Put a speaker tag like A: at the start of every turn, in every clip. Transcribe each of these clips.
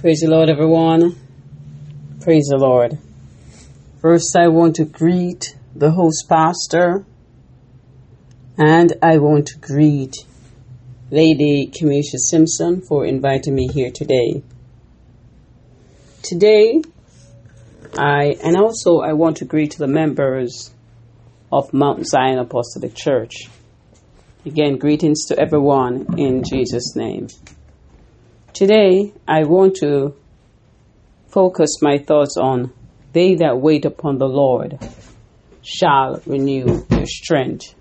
A: Praise the Lord, everyone. Praise the Lord. First, I want to greet the host pastor and I want to greet Lady Kamisha Simpson for inviting me here today. Today, I and also I want to greet the members of Mount Zion Apostolic Church. Again, greetings to everyone in Jesus' name. Today, I want to focus my thoughts on they that wait upon the Lord shall renew their strength.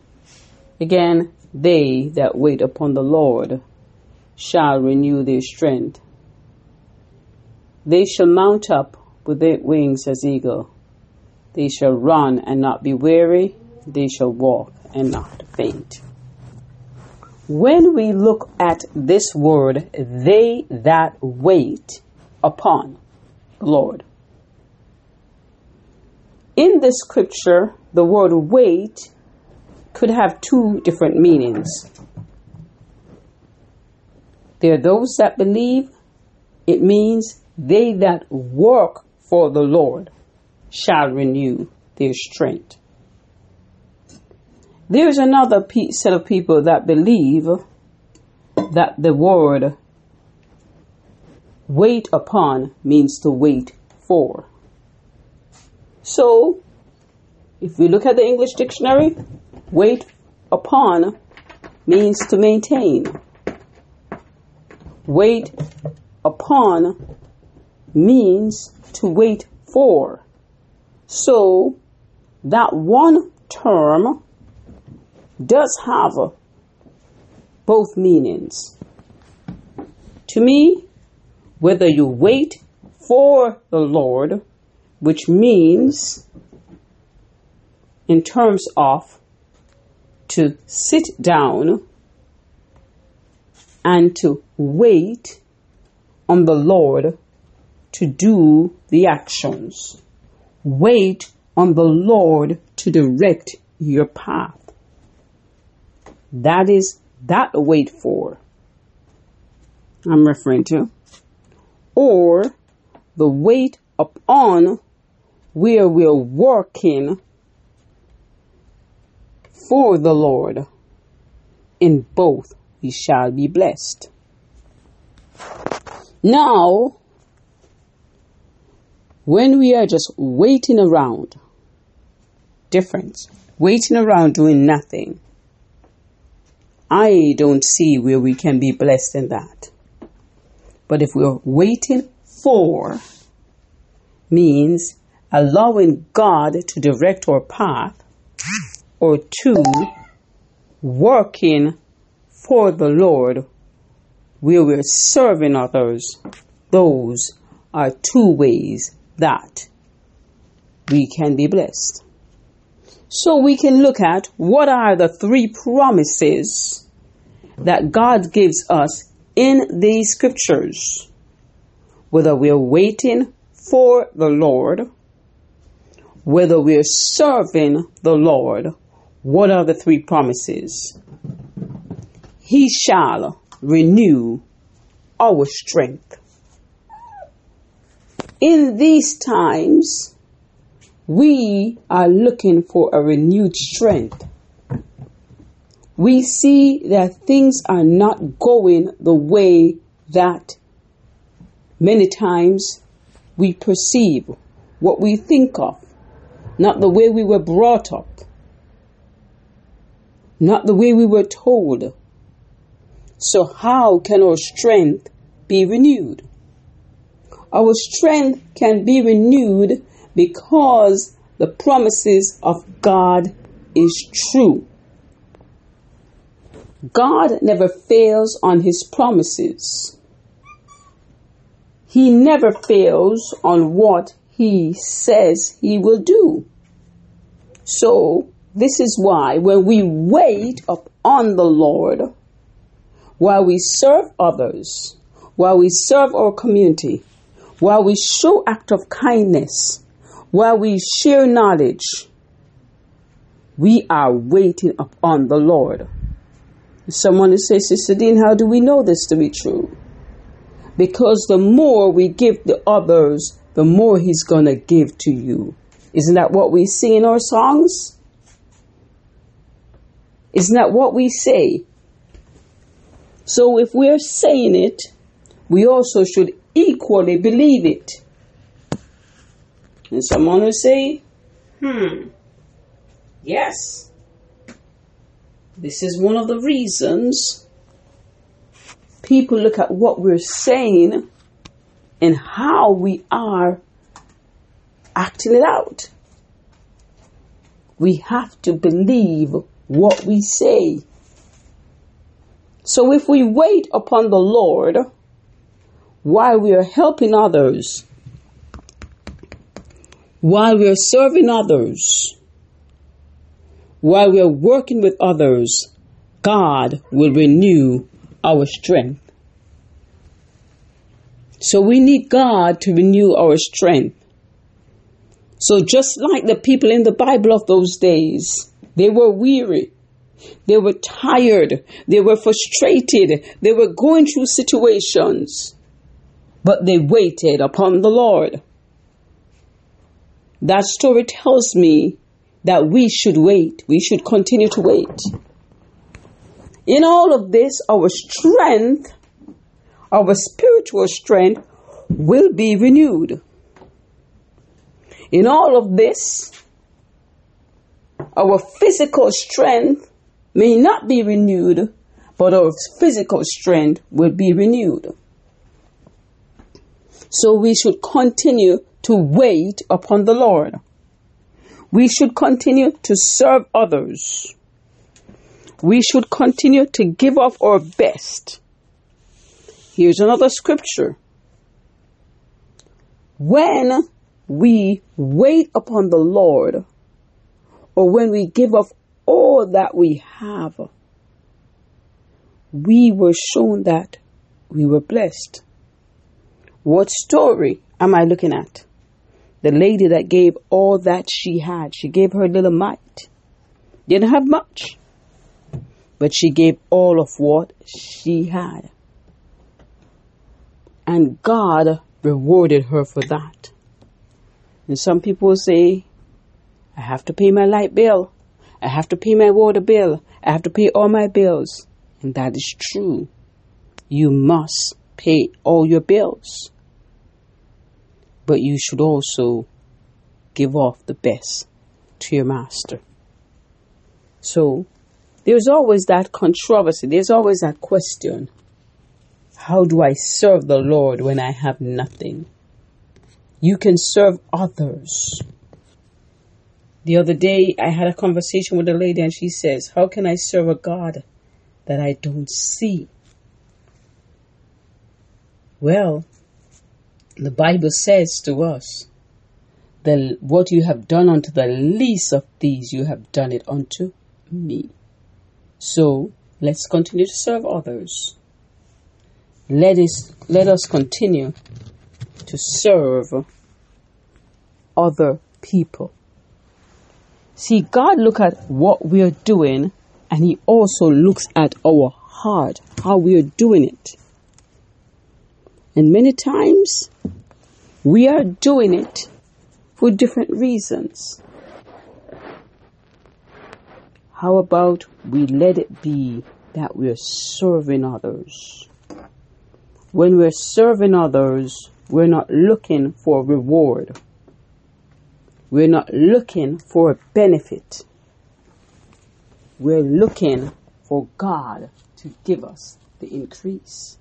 A: Again, they that wait upon the Lord shall renew their strength. They shall mount up with their wings as eagle. They shall run and not be weary. They shall walk and not faint. When we look at this word, they that wait upon the Lord. In the scripture, the word wait could have two different meanings. There are those that believe it means they that work for the Lord shall renew their strength. There's another set of people that believe that the word wait upon means to wait for. So, if we look at the English dictionary, wait upon means to maintain. Wait upon means to wait for. So, that one term does have both meanings. To me, whether you wait for the Lord, which means in terms of to sit down and to wait on the Lord to do the actions. Wait on the Lord to direct your path. That is that wait for. I'm referring to. Or the wait upon where we're working for the Lord. In both we shall be blessed. Now, when we are just waiting around, difference, waiting around doing nothing, I don't see where we can be blessed in that. But if we're waiting for, means allowing God to direct our path, or two, working for the Lord where we're serving others, those are two ways that we can be blessed. So we can look at what are the three promises that God gives us in these scriptures. Whether we're waiting for the Lord, whether we're serving the Lord, what are the three promises? He shall renew our strength. In these times, we are looking for a renewed strength. We see that things are not going the way that many times we perceive, what we think of, not the way we were brought up, not the way we were told. So, how can our strength be renewed? Our strength can be renewed because the promises of God is true. God never fails on his promises. He never fails on what he says he will do. So, this is why when we wait upon the Lord, while we serve others, while we serve our community, while we show act of kindness, while we share knowledge, we are waiting upon the Lord. Someone will say, Sister Dean, how do we know this to be true? Because the more we give the others, the more He's going to give to you. Isn't that what we sing in our songs? Isn't that what we say? So if we're saying it, we also should equally believe it. And someone will say, hmm, yes, this is one of the reasons people look at what we're saying and how we are acting it out. We have to believe what we say. So if we wait upon the Lord while we are helping others, while we are serving others, while we are working with others, God will renew our strength. So we need God to renew our strength. So just like the people in the Bible of those days, they were weary. They were tired. They were frustrated. They were going through situations. But they waited upon the Lord. That story tells me that we should wait. We should continue to wait. In all of this, our strength, our spiritual strength, will be renewed. In all of this, our physical strength may not be renewed, but our physical strength will be renewed. So we should continue to wait upon the Lord. We should continue to serve others we should continue to give of our best. Here's another scripture. When we wait upon the Lord, or when we give of all that we have, we were shown that we were blessed. What story am I looking at? The lady that gave all that she had. She gave her little mite. Didn't have much but she gave all of what she had. And God rewarded her for that. And some people say, I have to pay my light bill. I have to pay my water bill. I have to pay all my bills. And that is true. You must pay all your bills. But you should also give off the best to your master. So there's always that controversy, there's always that question How do I serve the Lord when I have nothing? You can serve others. The other day, I had a conversation with a lady, and she says, How can I serve a God that I don't see? Well, the Bible says to us, the, What you have done unto the least of these, you have done it unto me. So let's continue to serve others. Let us, let us continue to serve other people. See, God look at what we are doing and he also looks at our heart, how we are doing it. And many times we are doing it for different reasons. How about we let it be that we're serving others? When we're serving others, we're not looking for reward. We're not looking for a benefit. We're looking for God to give us the increase.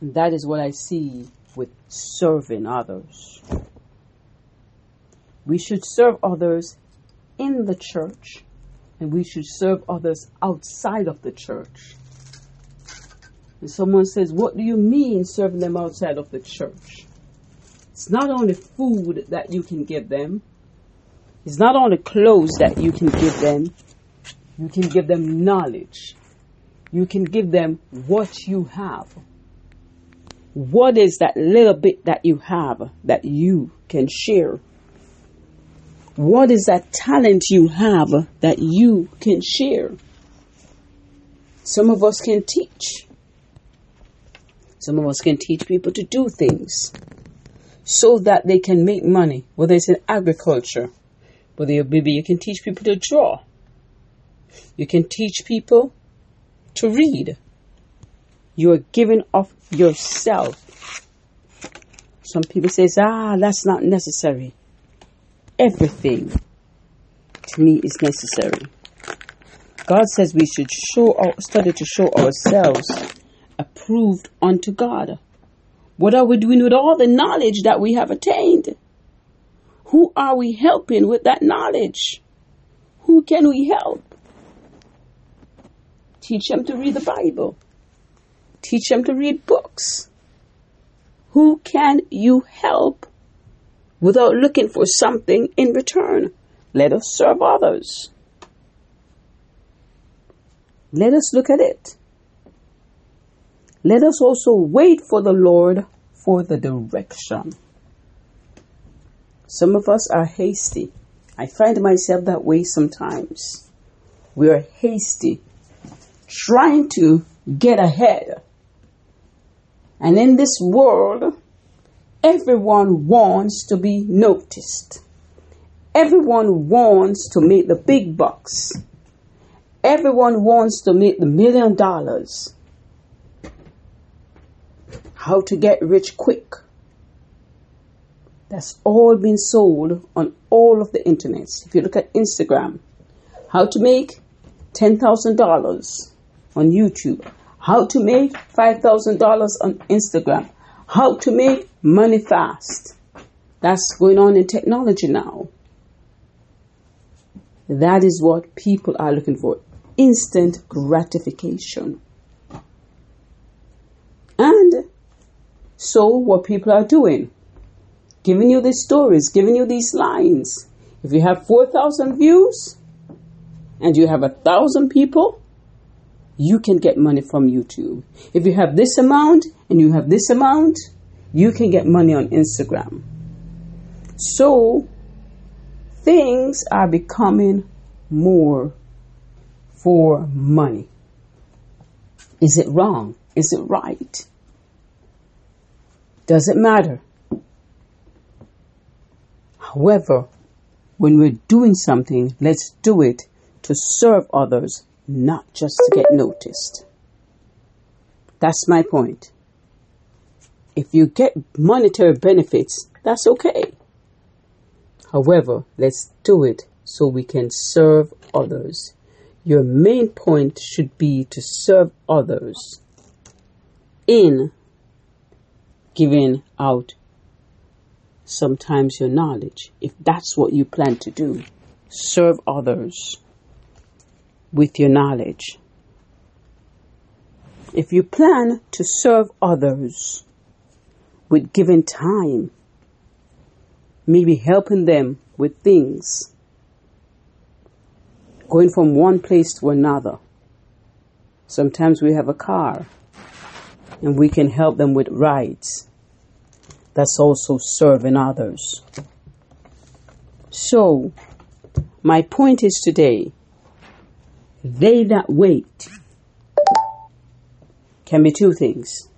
A: And that is what I see with serving others. We should serve others in the church and we should serve others outside of the church. And someone says, What do you mean serving them outside of the church? It's not only food that you can give them, it's not only clothes that you can give them, you can give them knowledge. You can give them what you have. What is that little bit that you have that you can share? What is that talent you have that you can share? Some of us can teach. Some of us can teach people to do things so that they can make money, whether it's in agriculture, whether maybe you can teach people to draw. You can teach people to read. You are giving of yourself. Some people says, ah, that's not necessary. Everything to me is necessary. God says we should show our, study to show ourselves approved unto God. What are we doing with all the knowledge that we have attained? Who are we helping with that knowledge? Who can we help? Teach them to read the Bible. Teach them to read books. Who can you help without looking for something in return? Let us serve others. Let us look at it. Let us also wait for the Lord for the direction. Some of us are hasty. I find myself that way sometimes. We are hasty, trying to get ahead. And in this world, everyone wants to be noticed. Everyone wants to make the big bucks. Everyone wants to make the million dollars. How to get rich quick. That's all been sold on all of the internets. If you look at Instagram, how to make $10,000 on YouTube, how to make $5,000 on Instagram, how to make money fast. That's going on in technology now. That is what people are looking for instant gratification. And so, what people are doing, giving you these stories, giving you these lines. If you have 4,000 views and you have a thousand people, you can get money from YouTube. If you have this amount and you have this amount, you can get money on Instagram. So, things are becoming more for money. Is it wrong? Is it right? Does it matter? However, when we're doing something, let's do it to serve others, not just to get noticed. That's my point. If you get monetary benefits, that's okay. However, let's do it so we can serve others. Your main point should be to serve others in giving out sometimes your knowledge. If that's what you plan to do, serve others with your knowledge. If you plan to serve others with given time, maybe helping them with things, going from one place to another. Sometimes we have a car and we can help them with rides. That's also serving others. So, my point is today, they that wait can be two things.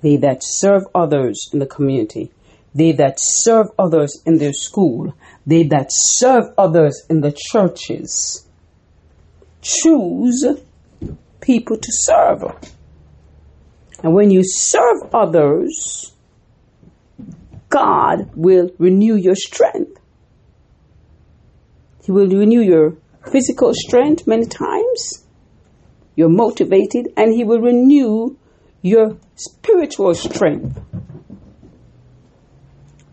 A: They that serve others in the community, they that serve others in their school, they that serve others in the churches, choose people to serve. And when you serve others, God will renew your strength. He will renew your physical strength many times. You're motivated, and He will renew your spiritual strength.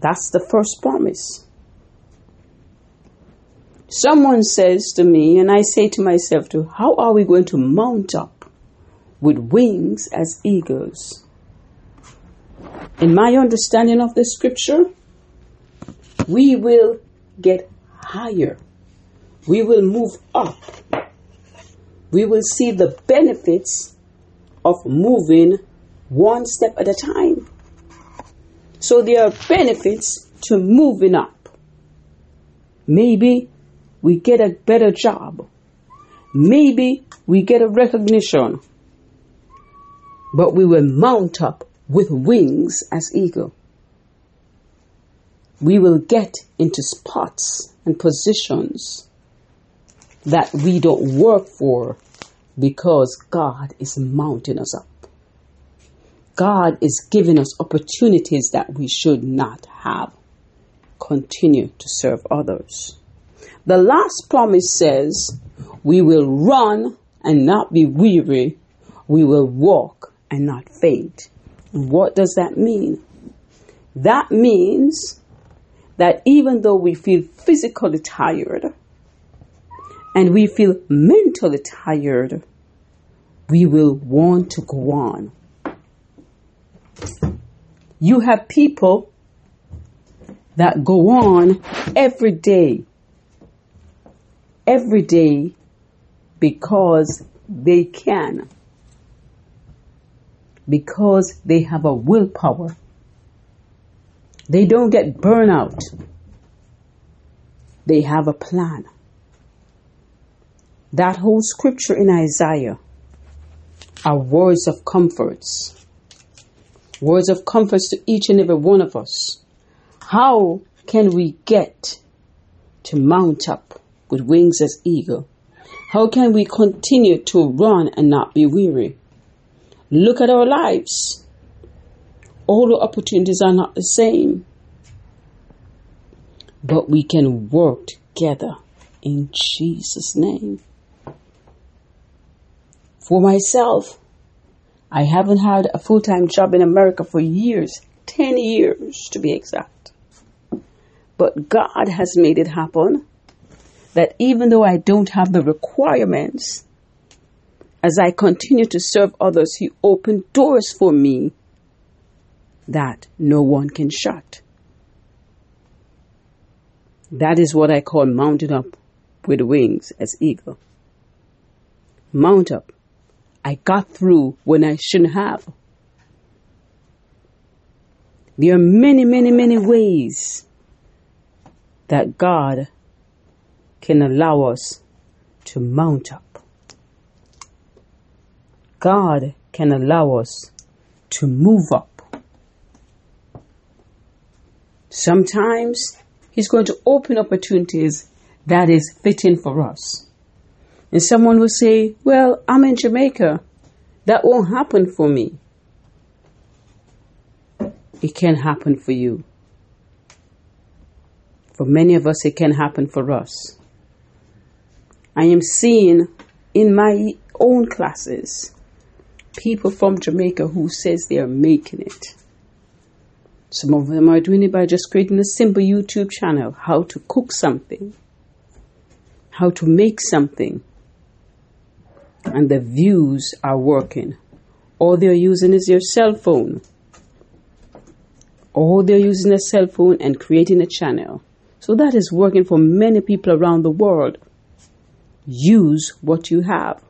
A: That's the first promise. Someone says to me, and I say to myself too, how are we going to mount up with wings as eagles? In my understanding of the scripture, we will get higher. We will move up. We will see the benefits of moving one step at a time. So there are benefits to moving up. Maybe we get a better job. Maybe we get a recognition. But we will mount up with wings as eagle. We will get into spots and positions that we don't work for because God is mounting us up. God is giving us opportunities that we should not have. Continue to serve others. The last promise says, We will run and not be weary. We will walk and not faint. What does that mean? That means that even though we feel physically tired and we feel mentally tired, we will want to go on. You have people that go on every day, every day because they can, because they have a willpower. They don't get burnout. They have a plan. That whole scripture in Isaiah are words of comforts. Words of comforts to each and every one of us. How can we get to mount up with wings as eagle? How can we continue to run and not be weary? Look at our lives. All the opportunities are not the same. But we can work together in Jesus' name. For myself, I haven't had a full time job in America for years 10 years to be exact. But God has made it happen that even though I don't have the requirements, as I continue to serve others, He opened doors for me that no one can shut. That is what I call mounting up with wings as eagle. Mount up I got through when I shouldn't have. There are many, many, many ways that God can allow us to mount up. God can allow us to move up. Sometimes He's going to open opportunities that is fitting for us. And someone will say, Well, I'm in Jamaica. That won't happen for me. It can happen for you. For many of us, it can happen for us. I am seeing in my own classes people from Jamaica who says they are making it. Some of them are doing it by just creating a simple YouTube channel, how to cook something, how to make something, and the views are working. All they're using is your cell phone. All they're using a cell phone and creating a channel. So that is working for many people around the world. Use what you have.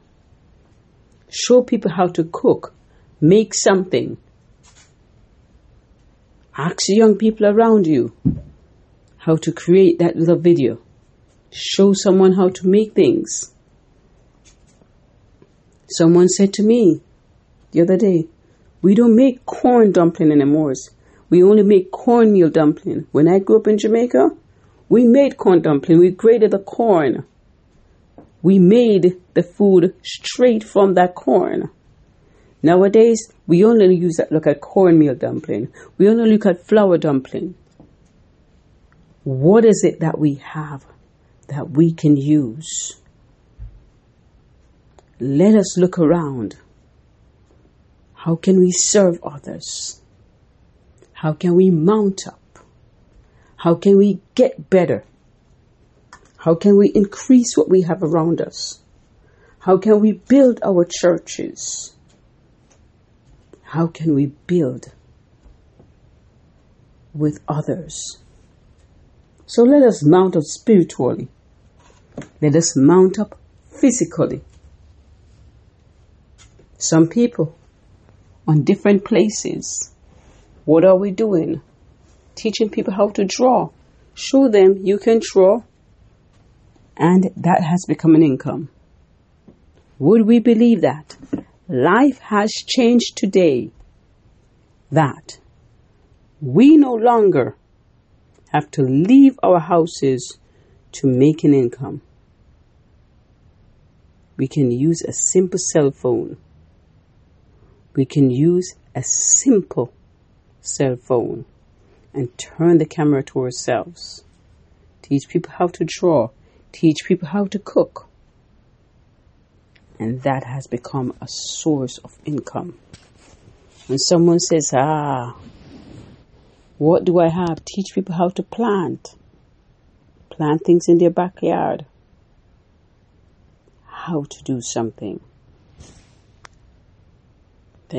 A: Show people how to cook. Make something. Ask young people around you how to create that little video. Show someone how to make things. Someone said to me the other day, we don't make corn dumpling anymore. We only make cornmeal dumpling. When I grew up in Jamaica, we made corn dumpling. We grated the corn. We made the food straight from that corn. Nowadays, we only use that look at cornmeal dumpling. We only look at flour dumpling. What is it that we have that we can use? Let us look around. How can we serve others? How can we mount up? How can we get better? How can we increase what we have around us? How can we build our churches? How can we build with others? So let us mount up spiritually. Let us mount up physically. Some people on different places. What are we doing? Teaching people how to draw. Show them you can draw, and that has become an income. Would we believe that? Life has changed today. that we no longer have to leave our houses to make an income. We can use a simple cell phone. We can use a simple cell phone and turn the camera to ourselves. Teach people how to draw. Teach people how to cook. And that has become a source of income. When someone says, ah, what do I have? Teach people how to plant. Plant things in their backyard. How to do something.